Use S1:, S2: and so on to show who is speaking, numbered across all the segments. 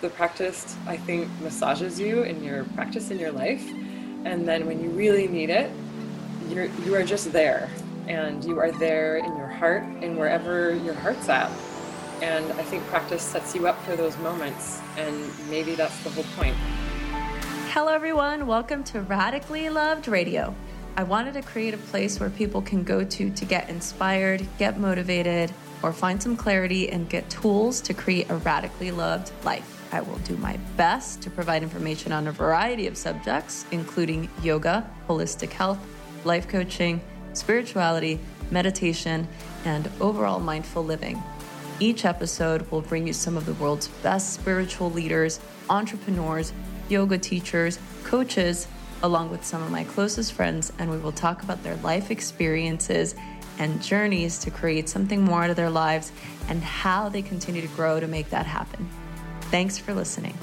S1: the practice, I think, massages you in your practice in your life. And then when you really need it, you're you are just there. And you are there in your heart and wherever your heart's at. And I think practice sets you up for those moments. And maybe that's the whole point.
S2: Hello, everyone. Welcome to Radically Loved Radio. I wanted to create a place where people can go to to get inspired, get motivated, or find some clarity and get tools to create a radically loved life. I will do my best to provide information on a variety of subjects, including yoga, holistic health, life coaching, spirituality, meditation, and overall mindful living. Each episode will bring you some of the world's best spiritual leaders, entrepreneurs, yoga teachers, coaches, along with some of my closest friends, and we will talk about their life experiences and journeys to create something more out of their lives and how they continue to grow to make that happen. Thanks for listening.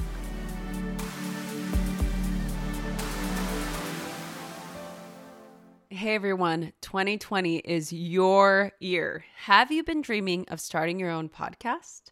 S2: Hey everyone, 2020 is your year. Have you been dreaming of starting your own podcast?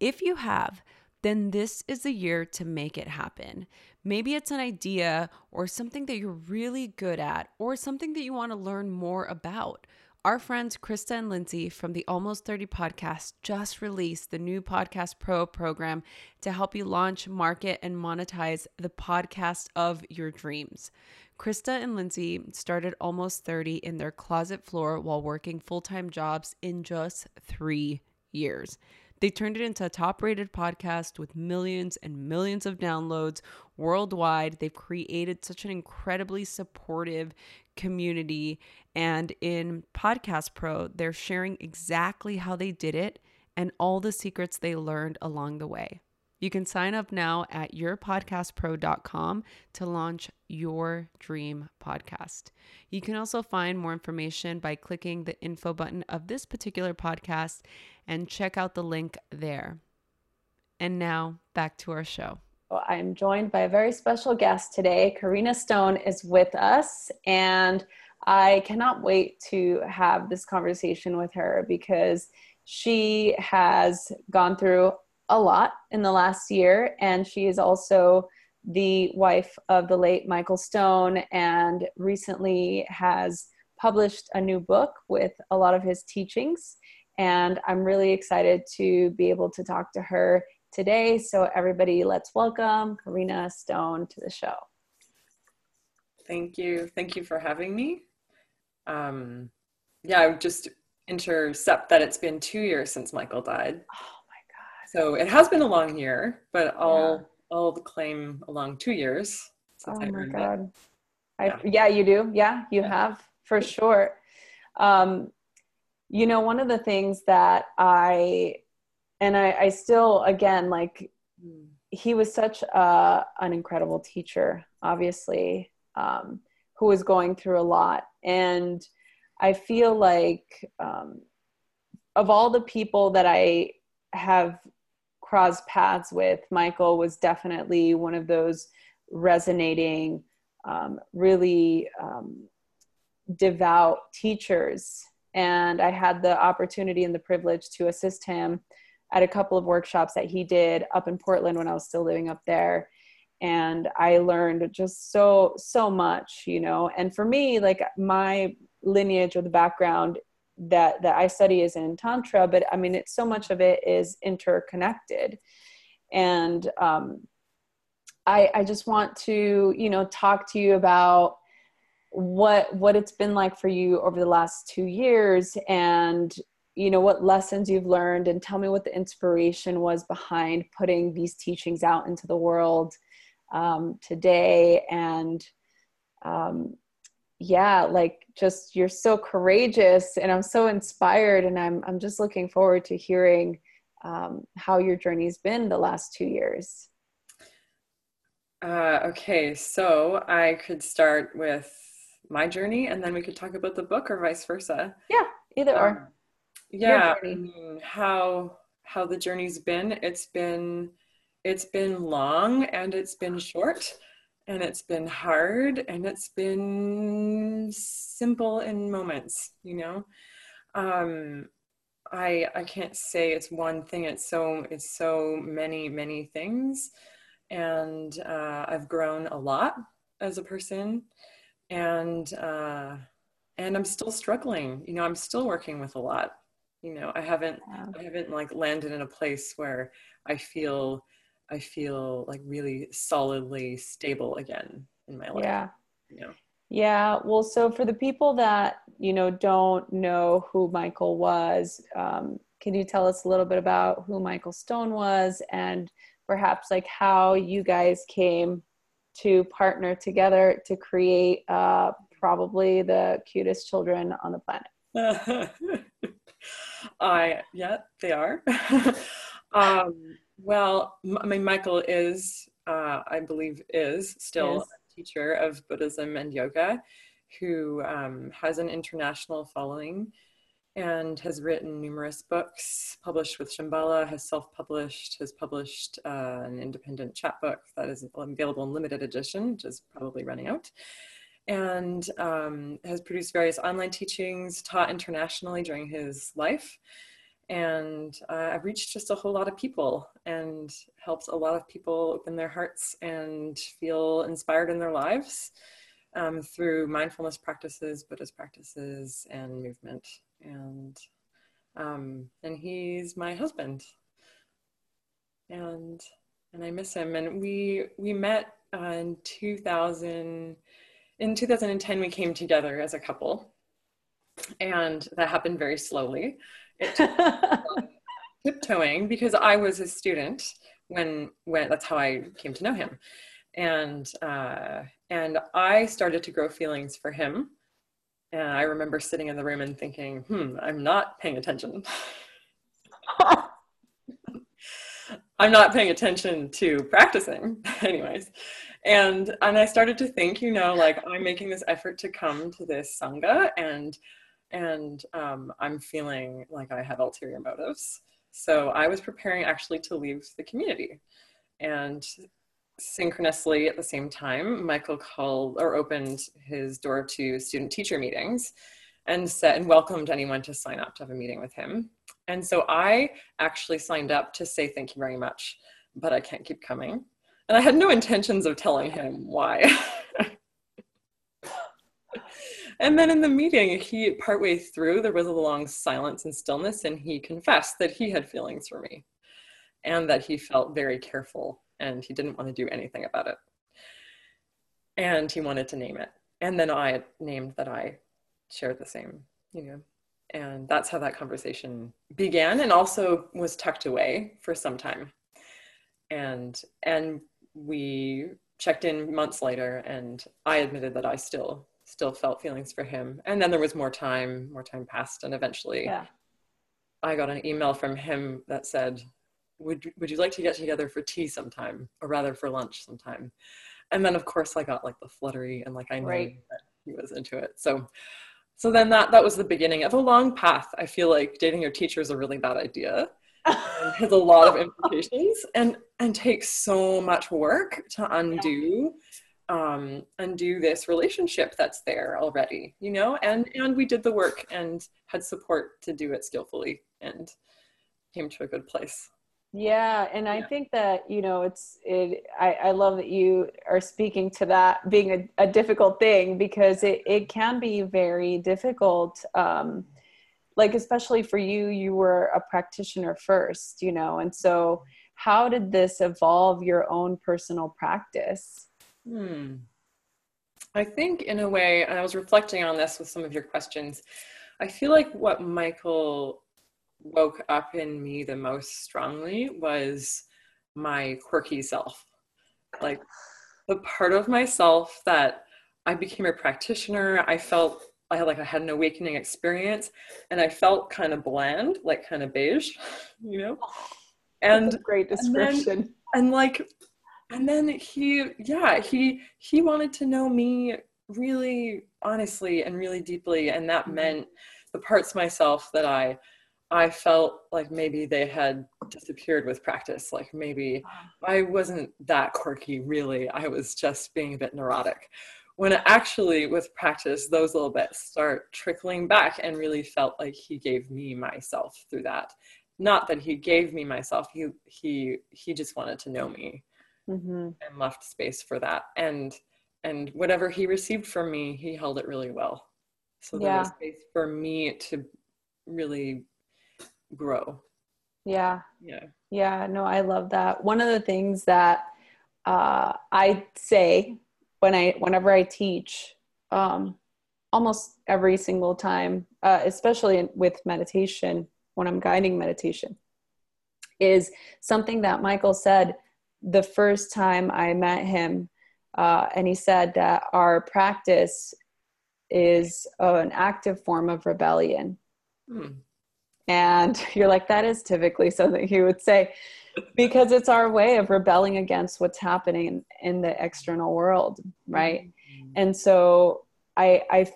S2: If you have, then this is the year to make it happen. Maybe it's an idea or something that you're really good at or something that you want to learn more about. Our friends Krista and Lindsay from the Almost 30 podcast just released the new Podcast Pro program to help you launch, market, and monetize the podcast of your dreams. Krista and Lindsay started Almost 30 in their closet floor while working full time jobs in just three years. They turned it into a top rated podcast with millions and millions of downloads worldwide. They've created such an incredibly supportive community. And in Podcast Pro, they're sharing exactly how they did it and all the secrets they learned along the way. You can sign up now at yourpodcastpro.com to launch your dream podcast. You can also find more information by clicking the info button of this particular podcast and check out the link there. And now back to our show.
S3: I'm joined by a very special guest today. Carina Stone is with us, and I cannot wait to have this conversation with her because she has gone through a lot in the last year, and she is also the wife of the late Michael Stone and recently has published a new book with a lot of his teachings. And I'm really excited to be able to talk to her today. So, everybody, let's welcome Carina Stone to the show.
S1: Thank you. Thank you for having me. Um, yeah, I would just intercept that it's been two years since Michael died.
S3: Oh my God.
S1: So it has been a long year, but I'll, yeah. I'll claim along two years.
S3: oh I my God. I, yeah. yeah, you do. Yeah, you have for sure. Um, you know, one of the things that I and I, I still again like he was such a, an incredible teacher obviously um, who was going through a lot. And i feel like um, of all the people that i have crossed paths with michael was definitely one of those resonating um, really um, devout teachers. And i had the opportunity and the privilege to assist him at a couple of workshops that he did up in Portland when I was still living up there. And I learned just so, so much, you know. And for me, like my lineage or the background that that I study is in Tantra, but I mean, it's so much of it is interconnected. And um, I, I just want to, you know, talk to you about what what it's been like for you over the last two years and you know what lessons you've learned and tell me what the inspiration was behind putting these teachings out into the world um, today. And um, yeah like just you're so courageous and i'm so inspired and i'm, I'm just looking forward to hearing um, how your journey's been the last two years.
S1: Uh, okay so i could start with my journey and then we could talk about the book or vice versa.
S3: Yeah either or um,
S1: yeah how how the journey's been it's been it's been long and it's been short and it's been hard and it's been simple in moments you know um I I can't say it's one thing. It's so it's so many many things, and uh, I've grown a lot as a person, and uh, and I'm still struggling. You know, I'm still working with a lot. You know, I haven't yeah. I haven't like landed in a place where I feel I feel like really solidly stable again in my life.
S3: Yeah. You know? Yeah. Well, so for the people that, you know, don't know who Michael was, um, can you tell us a little bit about who Michael Stone was and perhaps like how you guys came to partner together to create uh, probably the cutest children on the planet?
S1: I, yeah, they are. um, well, I mean, Michael is, uh, I believe, is still yes. a teacher of Buddhism and yoga who um, has an international following and has written numerous books, published with Shambhala, has self published, has published uh, an independent chapbook that is available in limited edition, which is probably running out, and um, has produced various online teachings, taught internationally during his life and uh, I've reached just a whole lot of people and helped a lot of people open their hearts and feel inspired in their lives um, through mindfulness practices, Buddhist practices, and movement. And um, and he's my husband, and and I miss him. And we we met uh, in 2000. In 2010, we came together as a couple, and that happened very slowly it tiptoeing because I was a student when when that's how I came to know him, and uh, and I started to grow feelings for him. And I remember sitting in the room and thinking, "Hmm, I'm not paying attention." I'm not paying attention to practicing, anyways. And and I started to think, you know, like I'm making this effort to come to this sangha and and um, I'm feeling like I have ulterior motives. So I was preparing actually to leave the community. And synchronously at the same time, Michael called or opened his door to student teacher meetings and said and welcomed anyone to sign up to have a meeting with him. And so I actually signed up to say thank you very much, but I can't keep coming. And I had no intentions of telling him why. And then in the meeting, he partway through, there was a long silence and stillness, and he confessed that he had feelings for me and that he felt very careful and he didn't want to do anything about it. And he wanted to name it. And then I named that I shared the same, you know. And that's how that conversation began and also was tucked away for some time. And and we checked in months later and I admitted that I still still felt feelings for him. And then there was more time, more time passed, and eventually yeah. I got an email from him that said, would, would you like to get together for tea sometime, or rather for lunch sometime? And then of course I got like the fluttery and like I knew right. that he was into it. So so then that that was the beginning of a long path. I feel like dating your teacher is a really bad idea. Has a lot of implications and and takes so much work to undo um, undo this relationship that's there already, you know, and, and we did the work and had support to do it skillfully and came to a good place.
S3: Yeah. And I think that, you know, it's, it, I, I love that you are speaking to that being a, a difficult thing because it, it can be very difficult. Um, like, especially for you, you were a practitioner first, you know, and so how did this evolve your own personal practice?
S1: Hmm. I think, in a way, and I was reflecting on this with some of your questions, I feel like what Michael woke up in me the most strongly was my quirky self. Like the part of myself that I became a practitioner, I felt I had like I had an awakening experience and I felt kind of bland, like kind of beige, you know?
S3: And great description.
S1: And, then, and like and then he yeah he he wanted to know me really honestly and really deeply and that mm-hmm. meant the parts myself that i i felt like maybe they had disappeared with practice like maybe i wasn't that quirky really i was just being a bit neurotic when actually with practice those little bits start trickling back and really felt like he gave me myself through that. Not that he gave me myself he he he just wanted to know me mm-hmm. and left space for that. And and whatever he received from me he held it really well. So there yeah. was space for me to really grow.
S3: Yeah. Yeah. Yeah no i love that. One of the things that uh, i say when I whenever I teach, um, almost every single time, uh, especially in, with meditation when I'm guiding meditation, is something that Michael said the first time I met him, uh, and he said that our practice is an active form of rebellion. Hmm. And you're like, that is typically something he would say because it's our way of rebelling against what's happening in, the external world right mm-hmm. and so i i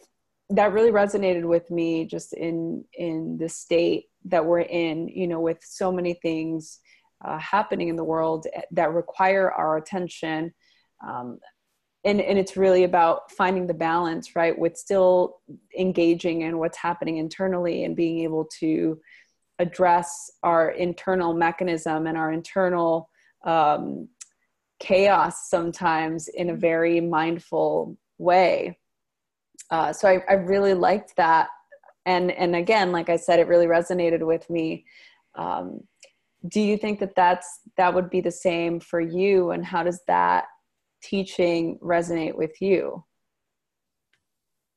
S3: that really resonated with me just in in the state that we're in you know with so many things uh, happening in the world that require our attention um, and, and it's really about finding the balance right with still engaging in what's happening internally and being able to address our internal mechanism and our internal um, chaos sometimes in a very mindful way. Uh, so I, I, really liked that, and and again, like I said, it really resonated with me. Um, do you think that that's that would be the same for you, and how does that teaching resonate with you?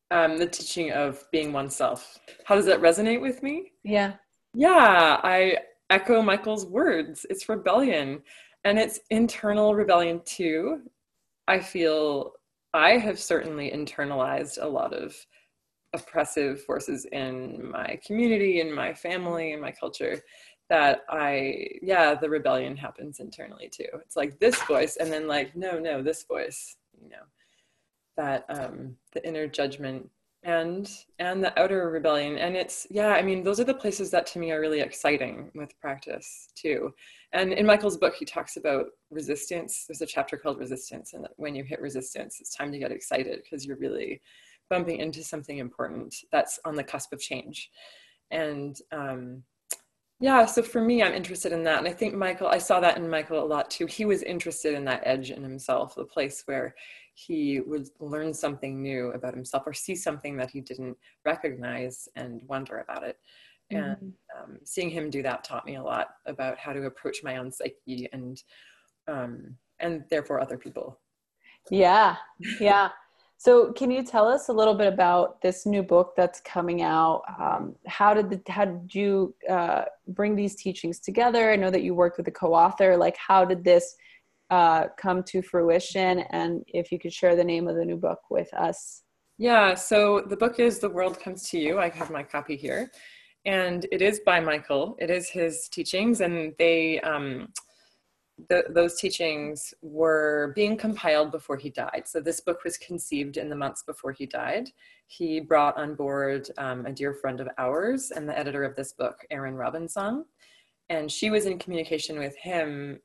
S1: Um, the teaching of being oneself. How does that resonate with me?
S3: Yeah.
S1: Yeah, I echo Michael's words. It's rebellion and it's internal rebellion too. I feel I have certainly internalized a lot of oppressive forces in my community, in my family, in my culture that I, yeah, the rebellion happens internally too. It's like this voice, and then like, no, no, this voice, you know, that um, the inner judgment and and the outer rebellion. And it's yeah i mean those are the places that to me are really exciting with practice too. And in michael's book he talks about resistance. There's a chapter called resistance and when you hit resistance it's time to get excited because you're really bumping into something important that's on the cusp of change. And um, yeah so for me i'm interested in that. And i think michael i saw that in michael a lot too. He was interested in that edge in himself the place where he would learn something new about himself or see something that he didn't recognize and wonder about it. Mm-hmm. And um, seeing him do that taught me a lot about how to approach my own psyche and um, and therefore other people.
S3: Yeah, yeah. So, can you tell us a little bit about this new book that's coming out? Um, how did the, how did you uh, bring these teachings together? I know that you worked with a co-author. Like, how did this uh, come to fruition and if you could share the name of the new book with us.
S1: Yeah so the book is the world comes to you. I have my copy here. And it is by michael. It is his teachings and they um, those teachings were being compiled before he died. So this book was conceived in the months before he died. He brought on board um, a dear friend of ours and the editor of this book, Erin Robinson, and she was in communication with him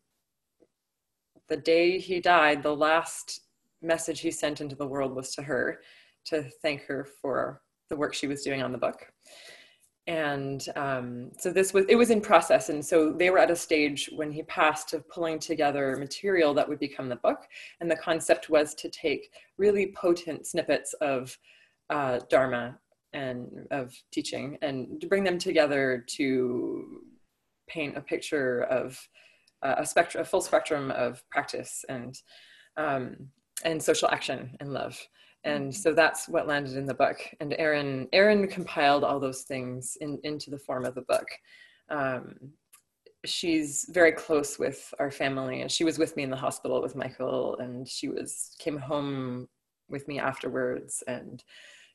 S1: the day he died, the last message he sent into the world was to her to thank her for the work she was doing on the book. And um, so this was, it was in process. And so they were at a stage when he passed of pulling together material that would become the book. And the concept was to take really potent snippets of uh, Dharma and of teaching and to bring them together to paint a picture of a spectrum, a full spectrum of practice and um, and social action and love. And so that's what landed in the book. And Erin, Erin compiled all those things in, into the form of the book. Um, she's very close with our family, and she was with me in the hospital with Michael, and she was came home with me afterwards, and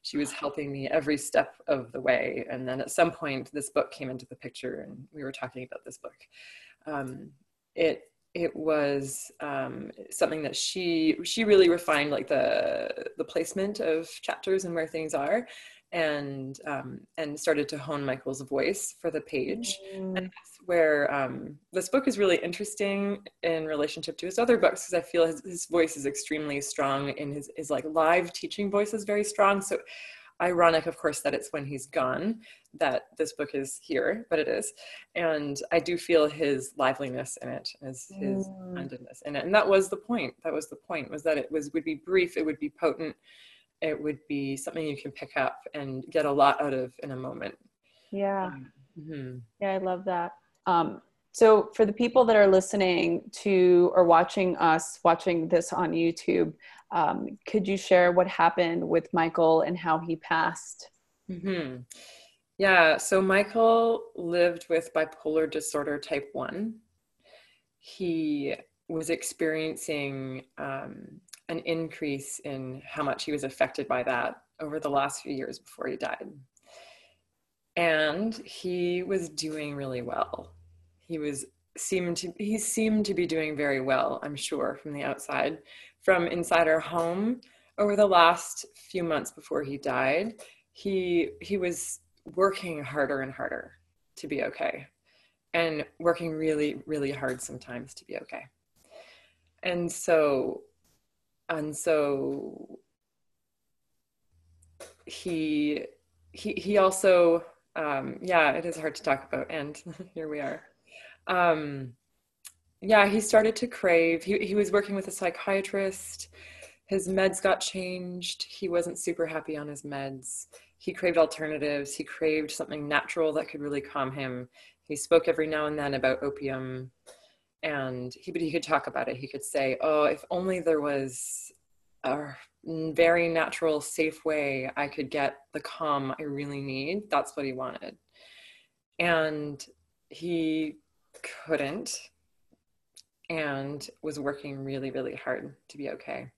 S1: she was helping me every step of the way. And then at some point, this book came into the picture, and we were talking about this book. Um, it it was um, something that she she really refined like the the placement of chapters and where things are and um, and started to hone Michael's voice for the page. Mm. And that's where um, this book is really interesting in relationship to his other books because I feel his, his voice is extremely strong in his his like live teaching voice is very strong. So ironic, of course, that it's when he's gone that this book is here, but it is. And I do feel his liveliness in it, his his mm. in it, and that was the point. That was the point was that it was would be brief, it would be potent, it would be something you can pick up and get a lot out of in a moment.
S3: Yeah. Um, mm-hmm. Yeah, I love that. Um, so for the people that are listening to or watching us, watching this on YouTube, um, could you share what happened with Michael and how he passed?
S1: Mm-hmm. Yeah, so Michael lived with bipolar disorder type 1. He was experiencing um, an increase in how much he was affected by that over the last few years before he died. And he was doing really well. He was seemed to he seemed to be doing very well, I'm sure, from the outside. From inside our home, over the last few months before he died, he he was working harder and harder to be okay. And working really, really hard sometimes to be okay. And so and so he he he also um yeah it is hard to talk about and here we are um yeah he started to crave. He, he was working with a psychiatrist. His meds got changed. He wasn't super happy on his meds. He craved alternatives. He craved something natural that could really calm him. He spoke every now and then about opium and he but he could talk about it. He could say oh if only there was a very natural safe way i could get the calm i really need. That's what he wanted. And he couldn't and was working really really hard to be okay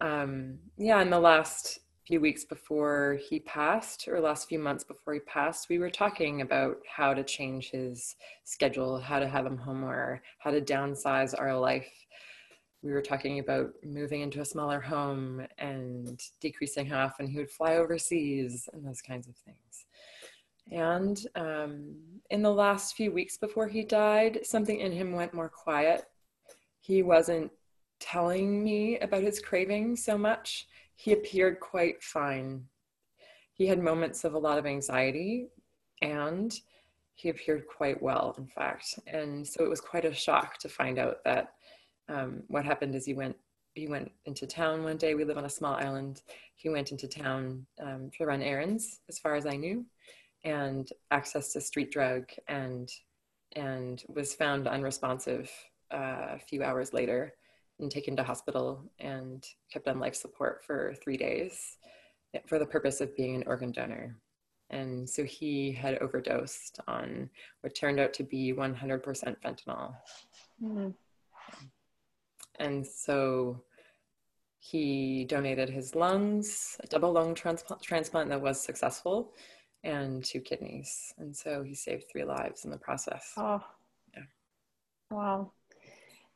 S1: um yeah in the last few weeks before he passed, or last few months before he passed, we were talking about how to change his schedule, how to have him home more, how to downsize our life. We were talking about moving into a smaller home and decreasing how often he would fly overseas and those kinds of things. And um, in the last few weeks before he died, something in him went more quiet. He wasn't telling me about his craving so much he appeared quite fine. He had moments of a lot of anxiety and he appeared quite well, in fact. And so it was quite a shock to find out that um, what happened is he went he went into town one day. We live on a small island. He went into town um, to run errands, as far as I knew, and access to street drug and and was found unresponsive uh, a few hours later and taken to hospital and kept on life support for three days for the purpose of being an organ donor. And so he had overdosed on what turned out to be 100% fentanyl. Mm-hmm. And so he donated his lungs, a double lung transplant that was successful, and two kidneys. And so he saved three lives in the process.
S3: Oh, yeah. Wow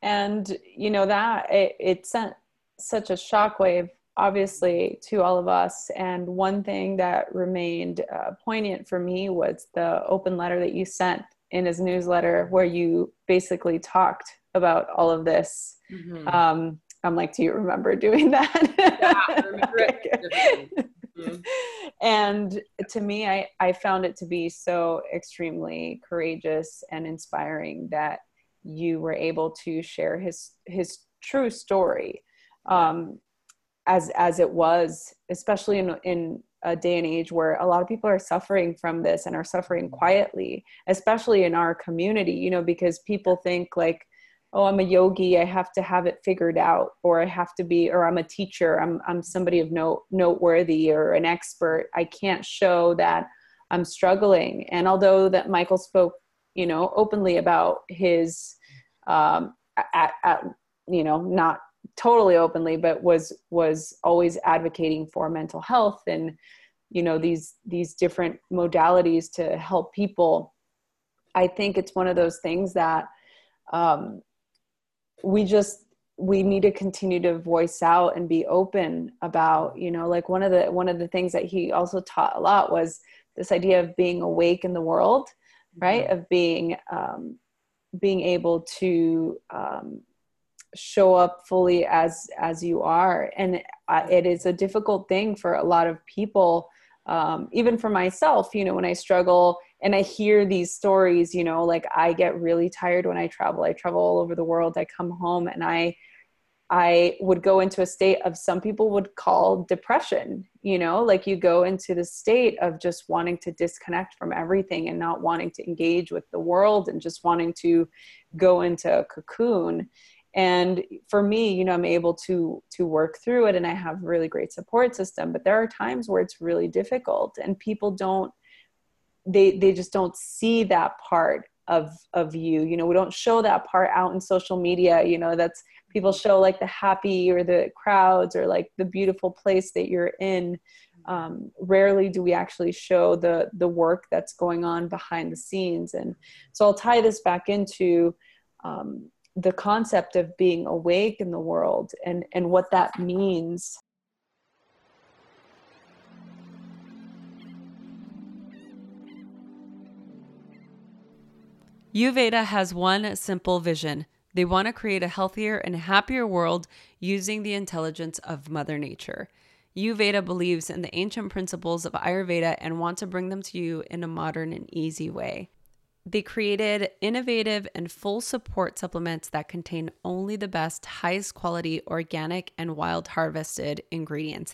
S3: and you know that it, it sent such a shockwave obviously to all of us and one thing that remained uh, poignant for me was the open letter that you sent in his newsletter where you basically talked about all of this mm-hmm. um, i'm like do you remember doing that yeah, remember mm-hmm. and to me I, I found it to be so extremely courageous and inspiring that you were able to share his his true story um, as as it was, especially in in a day and age where a lot of people are suffering from this and are suffering quietly, especially in our community. You know, because people think like, oh, I'm a yogi, I have to have it figured out, or I have to be, or I'm a teacher, I'm I'm somebody of note noteworthy or an expert. I can't show that I'm struggling. And although that Michael spoke you know openly about his um, at, at you know not totally openly but was was always advocating for mental health and you know these these different modalities to help people i think it's one of those things that um, we just we need to continue to voice out and be open about you know like one of the one of the things that he also taught a lot was this idea of being awake in the world right mm-hmm. of being um, being able to um, show up fully as as you are and uh, it is a difficult thing for a lot of people um, even for myself you know when i struggle and i hear these stories you know like i get really tired when i travel. I travel all over the world. I come home and i i would go into a state of some people would call depression you know? Like you go into the state of just wanting to disconnect from everything and not wanting to engage with the world and just wanting to go into a cocoon. And for me you know i'm able to to work through it and i have really great support system but there are times where it's really difficult and people don't they they just don't see that part of of you. You know we don't show that part out in social media. You know that's people show like the happy or the crowds or like the beautiful place that you're in. Um, rarely do we actually show the the work that's going on behind the scenes. And so i'll tie this back into um, the concept of being awake in the world and and what that means
S2: Uveda has one simple vision. They want to create a healthier and happier world using the intelligence of Mother Nature. Uveda believes in the ancient principles of Ayurveda and want to bring them to you in a modern and easy way. They created innovative and full support supplements that contain only the best, highest quality organic and wild harvested ingredients.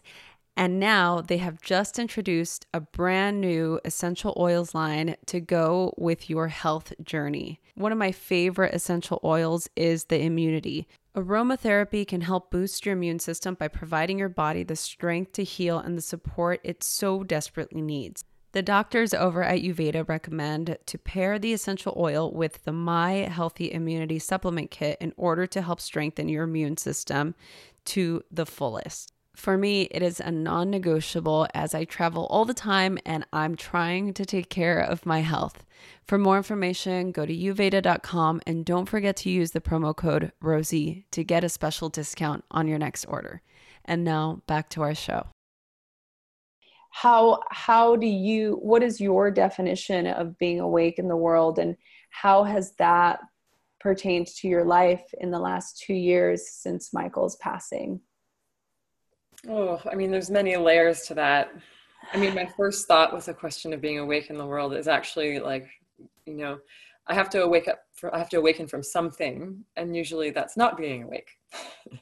S2: And now they have just introduced a brand new essential oils line to go with your health journey. One of my favorite essential oils is the immunity. Aromatherapy can help boost your immune system by providing your body the strength to heal and the support it so desperately needs. The doctors over at Uveda recommend to pair the essential oil with the My Healthy Immunity Supplement Kit in order to help strengthen your immune system to the fullest. For me, it is a non negotiable as I travel all the time and I'm trying to take care of my health. For more information, go to uveda.com and don't forget to use the promo code ROSIE to get a special discount on your next order. And now back to our show
S3: how how do you what is your definition of being awake in the world and how has that pertained to your life in the last two years since michael's passing
S1: oh i mean there's many layers to that. I mean my first thought with the question of being awake in the world is actually like you know i have to wake up for, i have to awaken from something and usually that's not being awake.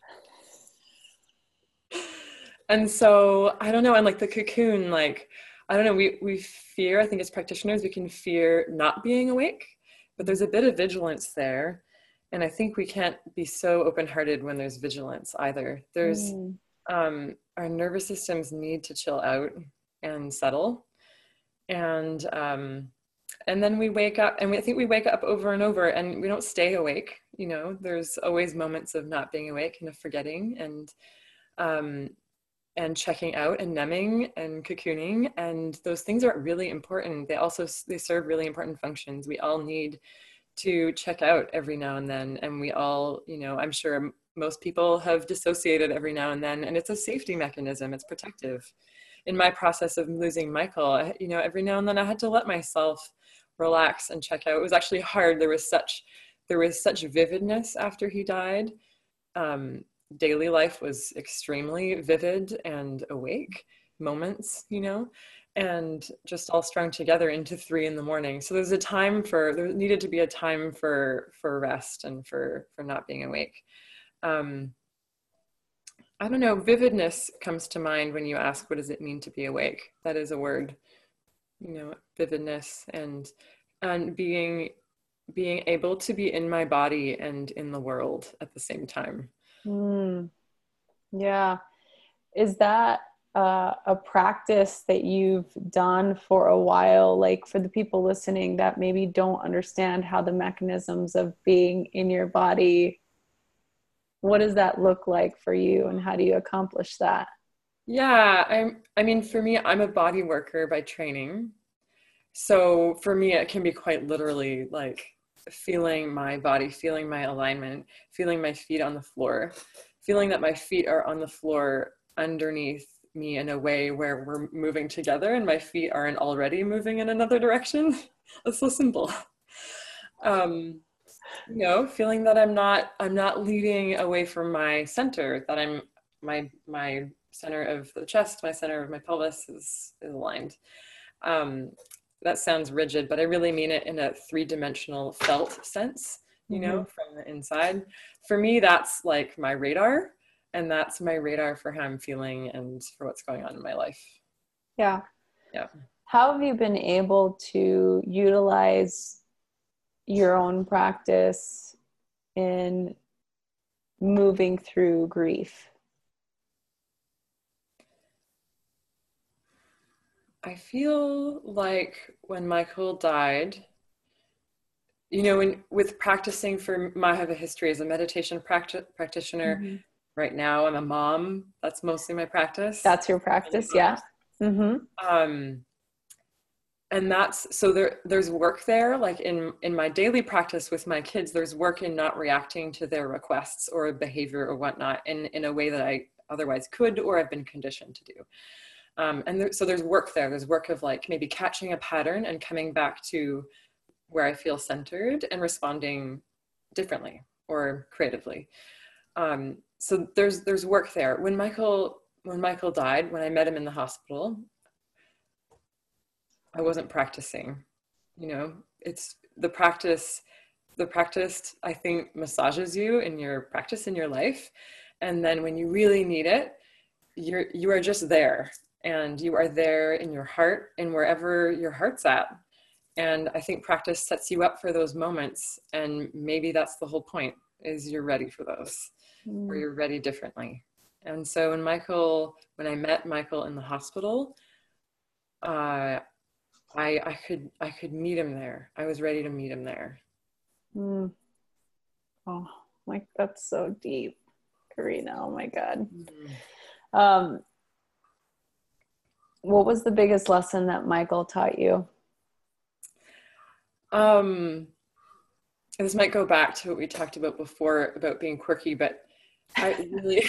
S1: And so i don't know and like the cocoon like i don't know we we fear i think as practitioners we can fear not being awake but there's a bit of vigilance there and i think we can't be so open-hearted when there's vigilance either. There's mm. Um, our nervous systems need to chill out and settle. And um, and then we wake up and we, I think we wake up over and over and we don't stay awake you know? There's always moments of not being awake and of forgetting and um, and checking out and numbing and cocooning and those things are really important. They also they serve really important functions. We all need to check out every now and then and we all you know i'm sure most people have dissociated every now and then and it's a safety mechanism it's protective in my process of losing michael you know every now and then i had to let myself relax and check out it was actually hard there was such there was such vividness after he died um, daily life was extremely vivid and awake moments, you know, and just all strung together into three in the morning. So there's a time for there needed to be a time for for rest and for for not being awake. Um, I don't know. Vividness comes to mind when you ask, "What does it mean to be awake?" That is a word, you know, vividness and and being being able to be in my body and in the world at the same time
S3: Mm. Yeah. Is that uh, a practice that you've done for a while? Like for the people listening that maybe don't understand how the mechanisms of being in your body, what does that look like for you and how do you accomplish that?
S1: Yeah, I'm, I mean, for me, I'm a body worker by training. So for me, it can be quite literally like feeling my body, feeling my alignment, feeling my feet on the floor, feeling that my feet are on the floor underneath me in a way where we're moving together and my feet aren't already moving in another direction. That's so simple. Um, you know, feeling that I'm not I'm not leading away from my center, that I'm my my center of the chest, my center of my pelvis is, is aligned. Um, that sounds rigid, but I really mean it in a three dimensional felt sense, you know, mm-hmm. from the inside. For me, that's like my radar, and that's my radar for how I'm feeling and for what's going on in my life.
S3: Yeah.
S1: Yeah.
S3: How have you been able to utilize your own practice in moving through grief?
S1: I feel like when Michael died, you know, when with practicing for I have a history as a meditation practi- practitioner. Mm-hmm. Right now, I'm a mom. That's mostly my practice.
S3: That's your practice, yeah. Mm-hmm.
S1: Um, and that's so there. There's work there, like in in my daily practice with my kids. There's work in not reacting to their requests or behavior or whatnot in in a way that I otherwise could or i've been conditioned to do. Um, and there, so there's work there. There's work of like maybe catching a pattern and coming back to where I feel centered and responding differently or creatively. Um, so there's there's work there. When Michael when Michael died, when I met him in the hospital, I wasn't practicing. You know, it's the practice. The practice I think massages you in your practice in your life, and then when you really need it, you're you are just there and you are there in your heart and wherever your heart's at and i think practice sets you up for those moments and maybe that's the whole point is you're ready for those mm. or you're ready differently and so when michael when i met michael in the hospital uh, i i could i could meet him there i was ready to meet him there
S3: mm. oh like that's so deep carina oh my god mm. um what was the biggest lesson that Michael taught you?
S1: Um, this might go back to what we talked about before about being quirky, but I really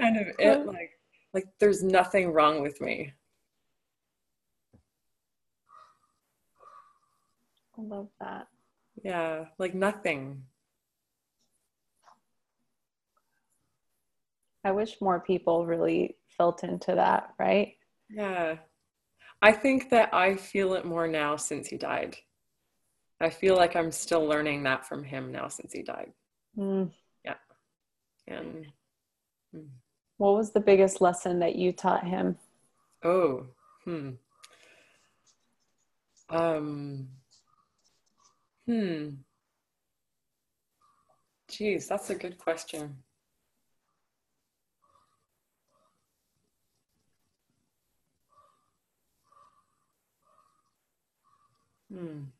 S1: kind of it like like there's nothing wrong with me.
S3: I love that.
S1: Yeah, like nothing.
S3: I wish more people really felt into that, right?
S1: Yeah. I think that I feel it more now since he died. I feel like I'm still learning that from him now since he died. Mm. Yeah. And
S3: mm. what was the biggest lesson that you taught him?
S1: Oh, hmm. Um, hmm. Geez, that's a good question. Hmm.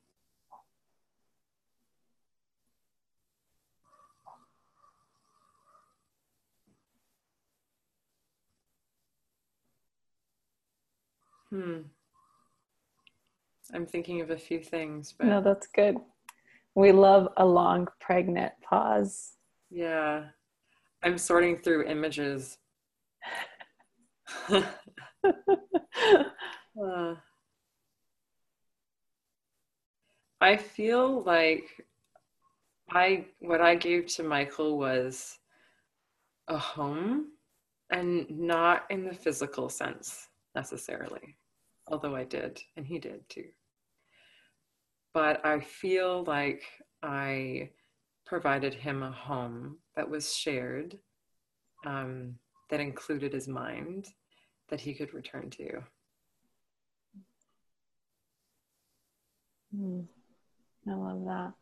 S1: Hmm. I'm thinking of a few things, but
S3: no, that's good. We love a long pregnant pause.
S1: Yeah. I'm sorting through images. uh. I feel like I what I gave to Michael was a home and not in the physical sense necessarily, although I did and he did too. But I feel like I provided him a home that was shared, um, that included his mind, that he could return to.
S3: Mm. I love that.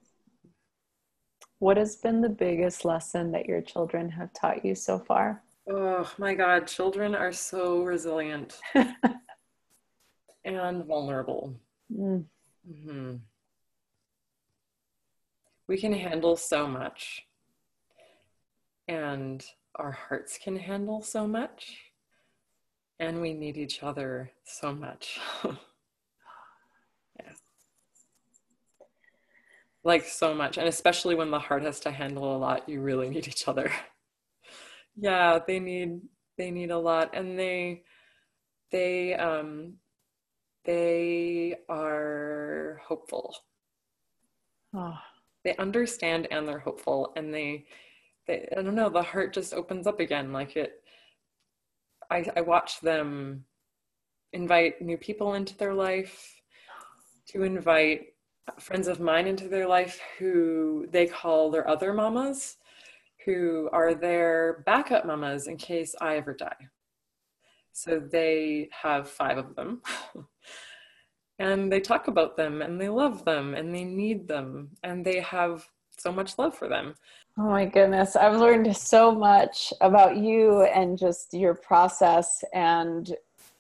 S3: What has been the biggest lesson that your children have taught you so far?
S1: Oh my God, children are so resilient and vulnerable. Mm. Mm-hmm. We can handle so much, and our hearts can handle so much, and we need each other so much. Yeah. Like so much and especially when the heart has to handle a lot you really need each other yeah they need they need a lot and they they um they are hopeful oh. They understand and they're hopeful and they they i don't know the heart just opens up again like it i i watch them invite new people into their life to invite friends of mine into their life who they call their other mamas, who are their backup mamas in case I ever die. So they have five of them. and they talk about them and they love them and they need them and they have so much love for them.
S3: Oh my goodness. I've learned so much about you and just your process. And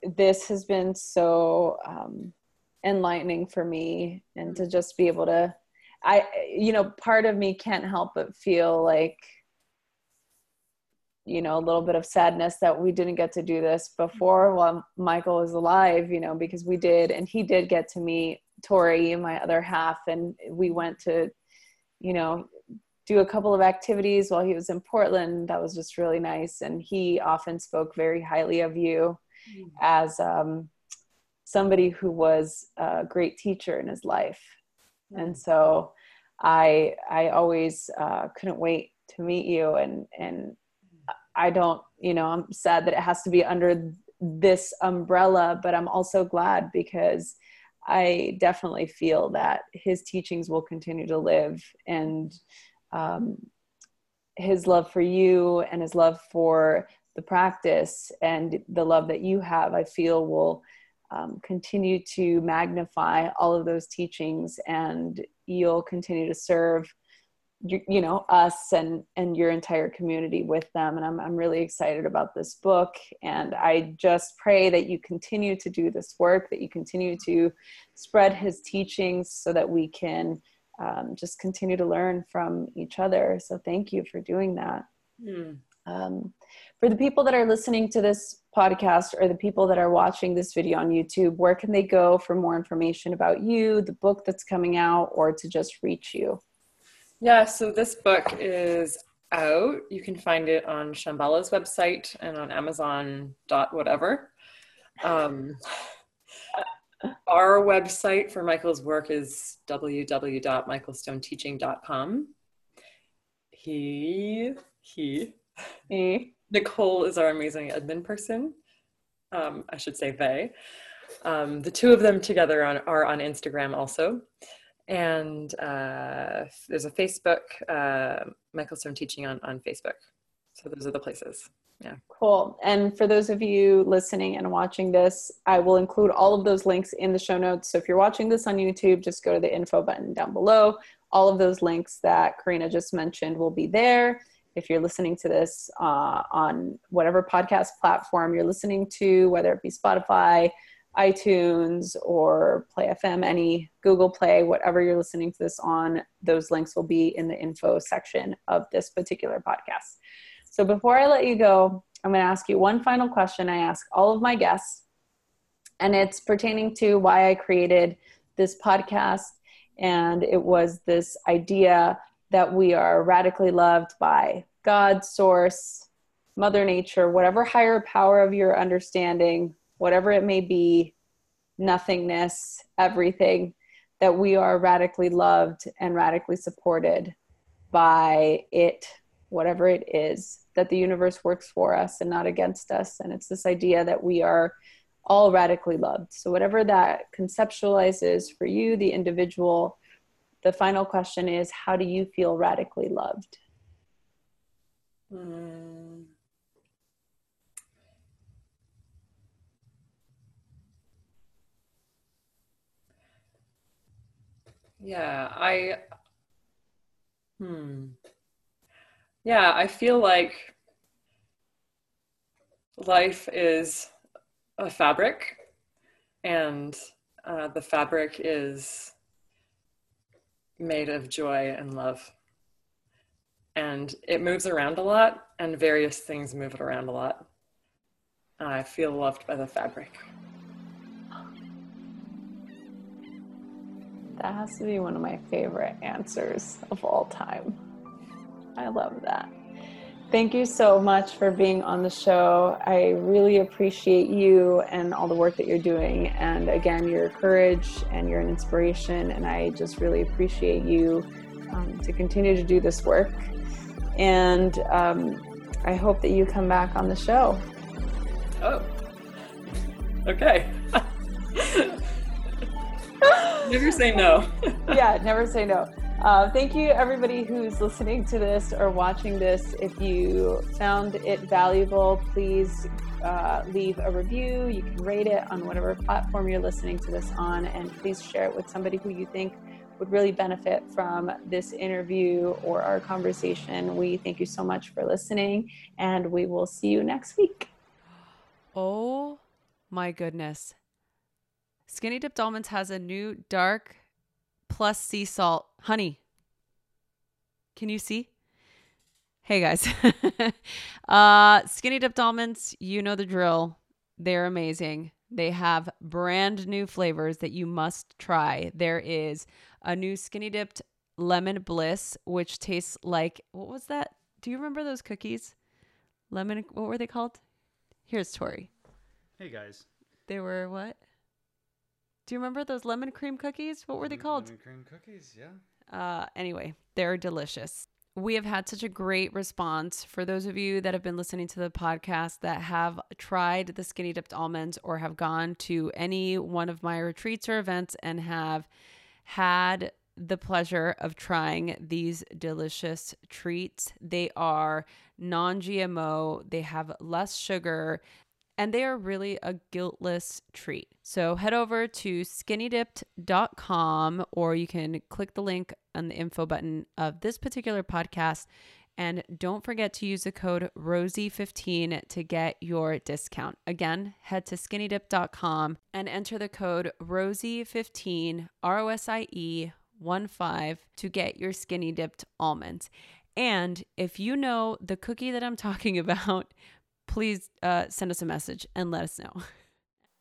S3: this has been so um, enlightening for me and to just be able to i you know part of me can't help but feel like you know a little bit of sadness that we didn't get to do this before while michael was alive you know because we did and he did get to meet tori my other half and we went to you know do a couple of activities while he was in portland that was just really nice and he often spoke very highly of you mm-hmm. as um somebody who was a great teacher in his life. And so I I always uh, couldn't wait to meet you and and I don't you know I'm sad that it has to be under this umbrella but I'm also glad because I definitely feel that his teachings will continue to live and um, his love for you and his love for the practice and the love that you have I feel will um, continue to magnify all of those teachings and you'll continue to serve you, you know us and and your entire community with them and I'm, I'm really excited about this book and i just pray that you continue to do this work that you continue to spread his teachings so that we can um, just continue to learn from each other so thank you for doing that mm. um, for the people that are listening to this podcast or the people that are watching this video on YouTube, where can they go for more information about you, the book that's coming out, or to just reach you?
S1: Yeah, so this book is out. You can find it on Shambhala's website and on Amazon dot whatever. Um, our website for Michael's work is www.michaelstoneteaching.com. He he he Nicole is our amazing admin person. Um, I should say they. Um, the two of them together on, are on Instagram also. And uh, there's a Facebook, uh, Michael Stone Teaching on, on Facebook. So those are the places. Yeah.
S3: Cool. And for those of you listening and watching this, I will include all of those links in the show notes. So if you're watching this on YouTube, just go to the info button down below. All of those links that Carina just mentioned will be there if you're listening to this uh, on whatever podcast platform you're listening to, whether it be Spotify, iTunes, or Player FM, any Google Play, whatever you're listening to this on, those links will be in the info section of this particular podcast. So before I let you go, I'm going to ask you one final question I ask all of my guests, and it's pertaining to why I created this podcast. And it was this idea that we are radically loved by God, source, Mother Nature, whatever higher power of your understanding, whatever it may be, nothingness, everything, that we are radically loved and radically supported by it, whatever it is, that the universe works for us and not against us. And it's this idea that we are all radically loved. So, whatever that conceptualizes for you, the individual, the final question is how do you feel radically loved? Mm.
S1: Yeah, I hmm. Yeah, I feel like life is a fabric and uh, the fabric is made of joy and love. And it moves around a lot, and various things move it around a lot. I feel loved by the fabric.
S3: That has to be one of my favorite answers of all time. I love that. Thank you so much for being on the show. I really appreciate you and all the work that you're doing. And again, your courage and you're an inspiration. And I just really appreciate you um, to continue to do this work. And um, I hope that you come back on the show.
S1: Oh, okay. never say no.
S3: yeah, never say no. Uh, thank you, everybody who's listening to this or watching this. If you found it valuable, please uh, leave a review. You can rate it on whatever platform you're listening to this on, and please share it with somebody who you think would really benefit from this interview or our conversation. We thank you so much for listening, and we will see you next week.
S2: Oh my goodness. Skinny Dipped Almonds has a new dark plus sea salt honey. Can you see? Hey guys. uh, Skinny Dipped Almonds, you know the drill. They're amazing. They have brand new flavors that you must try. There is a new Skinny Dipped Lemon Bliss, which tastes like what was that? Do you remember those cookies? Lemon, what were they called? Here's Tori.
S4: Hey guys.
S2: They were what? Do you remember those lemon cream cookies? What were they called?
S4: Lemon cream cookies, yeah.
S2: Uh, anyway, they're delicious. We have had such a great response for those of you that have been listening to the podcast that have tried the skinny dipped almonds or have gone to any one of my retreats or events and have had the pleasure of trying these delicious treats. They are non GMO, they have less sugar, and they are really a guiltless treat. So head over to skinnydipped.com or you can click the link on the info button of this particular podcast. And don't forget to use the code ROSIE15 to get your discount. Again, head to skinnydipped.com and enter the code ROSIE15, R O S I E 1 5 to get your skinny dipped almonds. And if you know the cookie that I'm talking about, please uh, send us a message and let us know.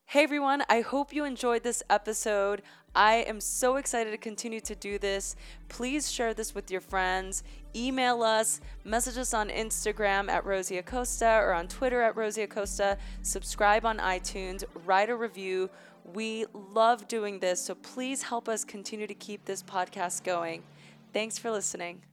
S2: Hey everyone, I hope you enjoyed this episode. I am so excited to continue to do this. Please share this with your friends, email us, message us on Instagram at Rosie Acosta or on Twitter at Rosie Acosta, subscribe on iTunes, write a review. We love doing this, so please help us continue to keep this podcast going. Thanks for listening.